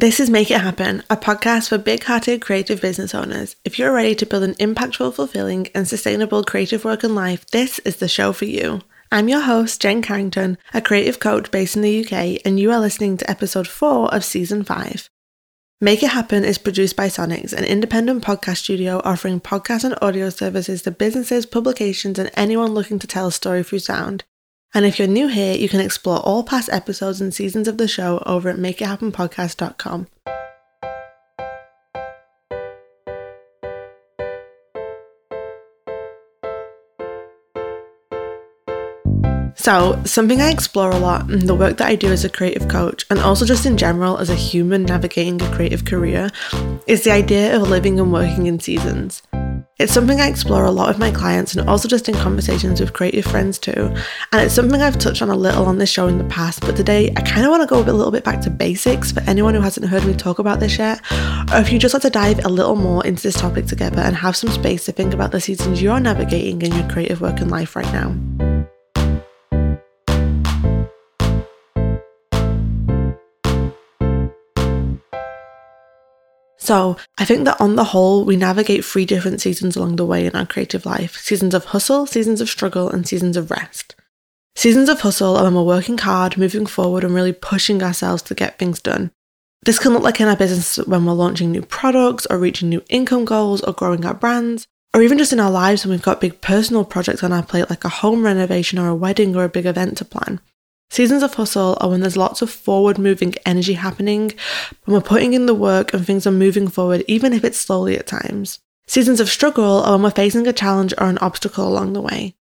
This is Make It Happen, a podcast for big hearted creative business owners. If you're ready to build an impactful, fulfilling, and sustainable creative work and life, this is the show for you. I'm your host, Jen Carrington, a creative coach based in the UK, and you are listening to episode 4 of season 5. Make It Happen is produced by Sonics, an independent podcast studio offering podcast and audio services to businesses, publications, and anyone looking to tell a story through sound. And if you're new here, you can explore all past episodes and seasons of the show over at makeithappenpodcast.com. So, something I explore a lot in the work that I do as a creative coach, and also just in general as a human navigating a creative career, is the idea of living and working in seasons. It's something I explore a lot with my clients and also just in conversations with creative friends too. And it's something I've touched on a little on this show in the past, but today I kind of want to go a little bit back to basics for anyone who hasn't heard me talk about this yet, or if you just like to dive a little more into this topic together and have some space to think about the seasons you're navigating in your creative work and life right now. So I think that on the whole, we navigate three different seasons along the way in our creative life seasons of hustle, seasons of struggle, and seasons of rest. Seasons of hustle are when we're working hard, moving forward, and really pushing ourselves to get things done. This can look like in our business when we're launching new products, or reaching new income goals, or growing our brands, or even just in our lives when we've got big personal projects on our plate like a home renovation or a wedding or a big event to plan. Seasons of hustle are when there's lots of forward moving energy happening, when we're putting in the work and things are moving forward, even if it's slowly at times. Seasons of struggle are when we're facing a challenge or an obstacle along the way.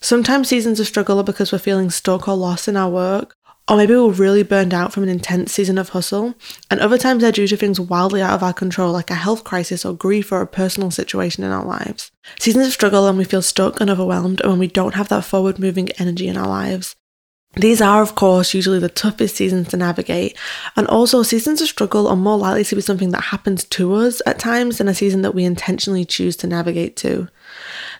Sometimes seasons of struggle are because we're feeling stuck or lost in our work, or maybe we're really burned out from an intense season of hustle, and other times they're due to things wildly out of our control, like a health crisis or grief or a personal situation in our lives. Seasons of struggle when we feel stuck and overwhelmed, and when we don't have that forward moving energy in our lives. These are, of course, usually the toughest seasons to navigate, and also seasons of struggle are more likely to be something that happens to us at times than a season that we intentionally choose to navigate to.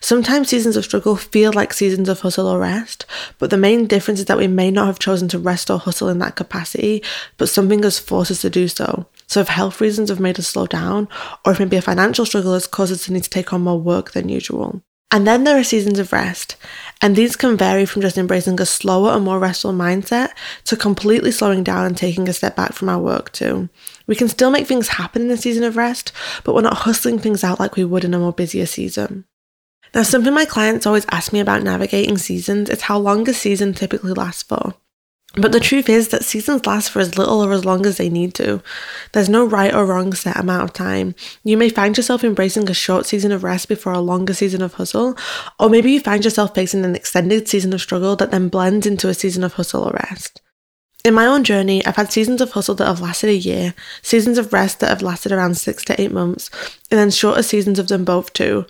Sometimes seasons of struggle feel like seasons of hustle or rest, but the main difference is that we may not have chosen to rest or hustle in that capacity, but something has forced us to do so. So, if health reasons have made us slow down, or if maybe a financial struggle has caused us to need to take on more work than usual. And then there are seasons of rest, and these can vary from just embracing a slower and more restful mindset to completely slowing down and taking a step back from our work too. We can still make things happen in a season of rest, but we're not hustling things out like we would in a more busier season. Now, something my clients always ask me about navigating seasons is how long a season typically lasts for. But the truth is that seasons last for as little or as long as they need to. There's no right or wrong set amount of time. You may find yourself embracing a short season of rest before a longer season of hustle, or maybe you find yourself facing an extended season of struggle that then blends into a season of hustle or rest. In my own journey, I've had seasons of hustle that have lasted a year, seasons of rest that have lasted around six to eight months, and then shorter seasons of them both too.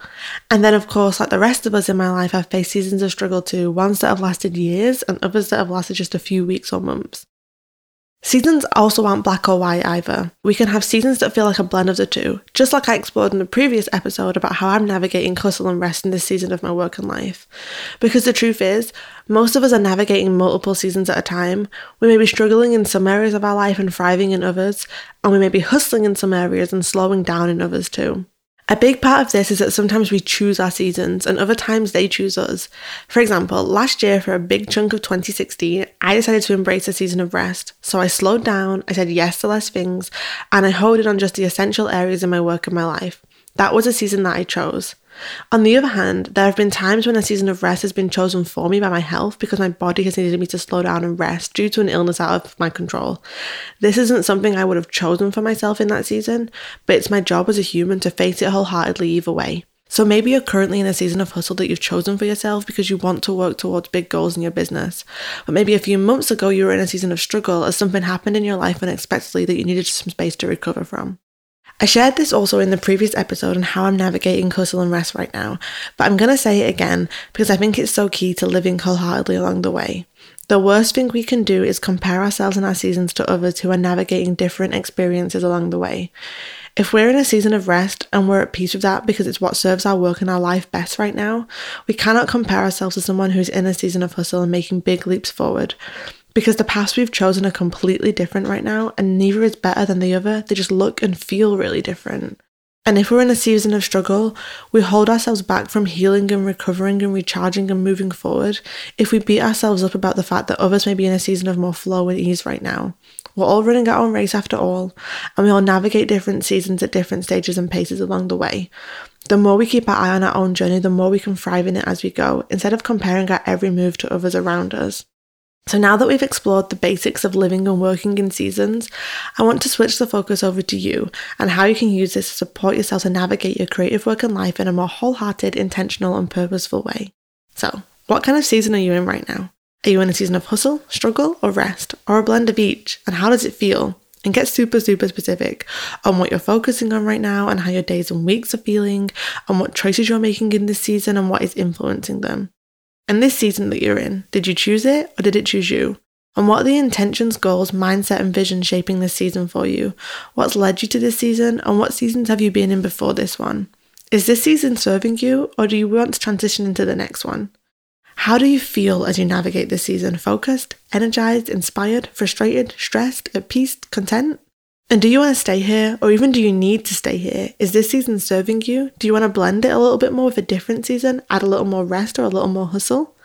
And then, of course, like the rest of us in my life, I've faced seasons of struggle too, ones that have lasted years and others that have lasted just a few weeks or months. Seasons also aren't black or white either. We can have seasons that feel like a blend of the two, just like I explored in the previous episode about how I'm navigating hustle and rest in this season of my work and life. Because the truth is, most of us are navigating multiple seasons at a time. We may be struggling in some areas of our life and thriving in others, and we may be hustling in some areas and slowing down in others too. A big part of this is that sometimes we choose our seasons and other times they choose us. For example, last year for a big chunk of 2016, I decided to embrace a season of rest. So I slowed down, I said yes to less things, and I honed in on just the essential areas in my work and my life. That was a season that I chose. On the other hand, there have been times when a season of rest has been chosen for me by my health because my body has needed me to slow down and rest due to an illness out of my control. This isn't something I would have chosen for myself in that season, but it's my job as a human to face it wholeheartedly either way. So maybe you're currently in a season of hustle that you've chosen for yourself because you want to work towards big goals in your business. But maybe a few months ago you were in a season of struggle as something happened in your life unexpectedly that you needed some space to recover from. I shared this also in the previous episode on how I'm navigating hustle and rest right now, but I'm going to say it again because I think it's so key to living wholeheartedly along the way. The worst thing we can do is compare ourselves and our seasons to others who are navigating different experiences along the way. If we're in a season of rest and we're at peace with that because it's what serves our work and our life best right now, we cannot compare ourselves to someone who's in a season of hustle and making big leaps forward. Because the paths we've chosen are completely different right now, and neither is better than the other. They just look and feel really different. And if we're in a season of struggle, we hold ourselves back from healing and recovering and recharging and moving forward if we beat ourselves up about the fact that others may be in a season of more flow and ease right now. We're all running our own race after all, and we all navigate different seasons at different stages and paces along the way. The more we keep our eye on our own journey, the more we can thrive in it as we go, instead of comparing our every move to others around us. So, now that we've explored the basics of living and working in seasons, I want to switch the focus over to you and how you can use this to support yourself to navigate your creative work and life in a more wholehearted, intentional, and purposeful way. So, what kind of season are you in right now? Are you in a season of hustle, struggle, or rest, or a blend of each? And how does it feel? And get super, super specific on what you're focusing on right now and how your days and weeks are feeling, and what choices you're making in this season and what is influencing them. And this season that you're in, did you choose it or did it choose you? And what are the intentions, goals, mindset, and vision shaping this season for you? What's led you to this season, and what seasons have you been in before this one? Is this season serving you, or do you want to transition into the next one? How do you feel as you navigate this season? Focused, energized, inspired, frustrated, stressed, at peace, content? And do you want to stay here, or even do you need to stay here? Is this season serving you? Do you want to blend it a little bit more with a different season, add a little more rest or a little more hustle?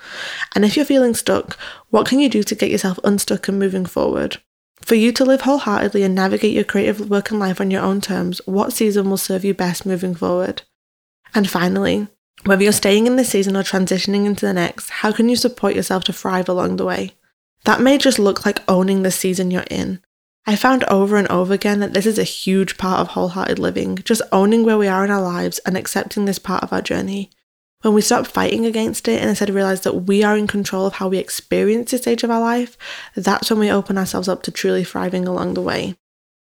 And if you're feeling stuck, what can you do to get yourself unstuck and moving forward? For you to live wholeheartedly and navigate your creative work and life on your own terms, what season will serve you best moving forward? And finally, whether you're staying in this season or transitioning into the next, how can you support yourself to thrive along the way? That may just look like owning the season you're in. I found over and over again that this is a huge part of wholehearted living, just owning where we are in our lives and accepting this part of our journey. When we stop fighting against it and instead realize that we are in control of how we experience this stage of our life, that's when we open ourselves up to truly thriving along the way.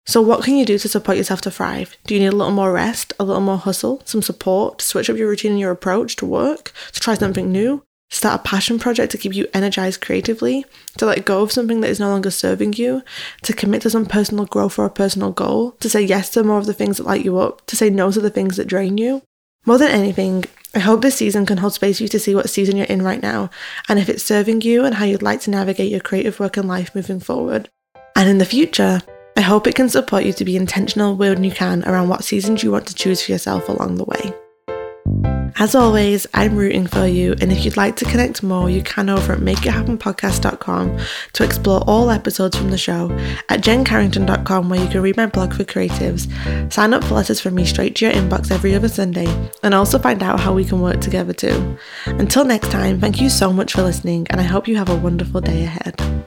So, what can you do to support yourself to thrive? Do you need a little more rest, a little more hustle, some support to switch up your routine and your approach to work, to try something new? Start a passion project to keep you energized creatively, to let go of something that is no longer serving you, to commit to some personal growth or a personal goal, to say yes to more of the things that light you up, to say no to the things that drain you. More than anything, I hope this season can hold space for you to see what season you're in right now and if it's serving you and how you'd like to navigate your creative work and life moving forward. And in the future, I hope it can support you to be intentional when you can around what seasons you want to choose for yourself along the way. As always, I'm rooting for you, and if you'd like to connect more, you can over at makeithappenpodcast.com to explore all episodes from the show, at jencarrington.com where you can read my blog for creatives, sign up for letters from me straight to your inbox every other Sunday, and also find out how we can work together too. Until next time, thank you so much for listening, and I hope you have a wonderful day ahead.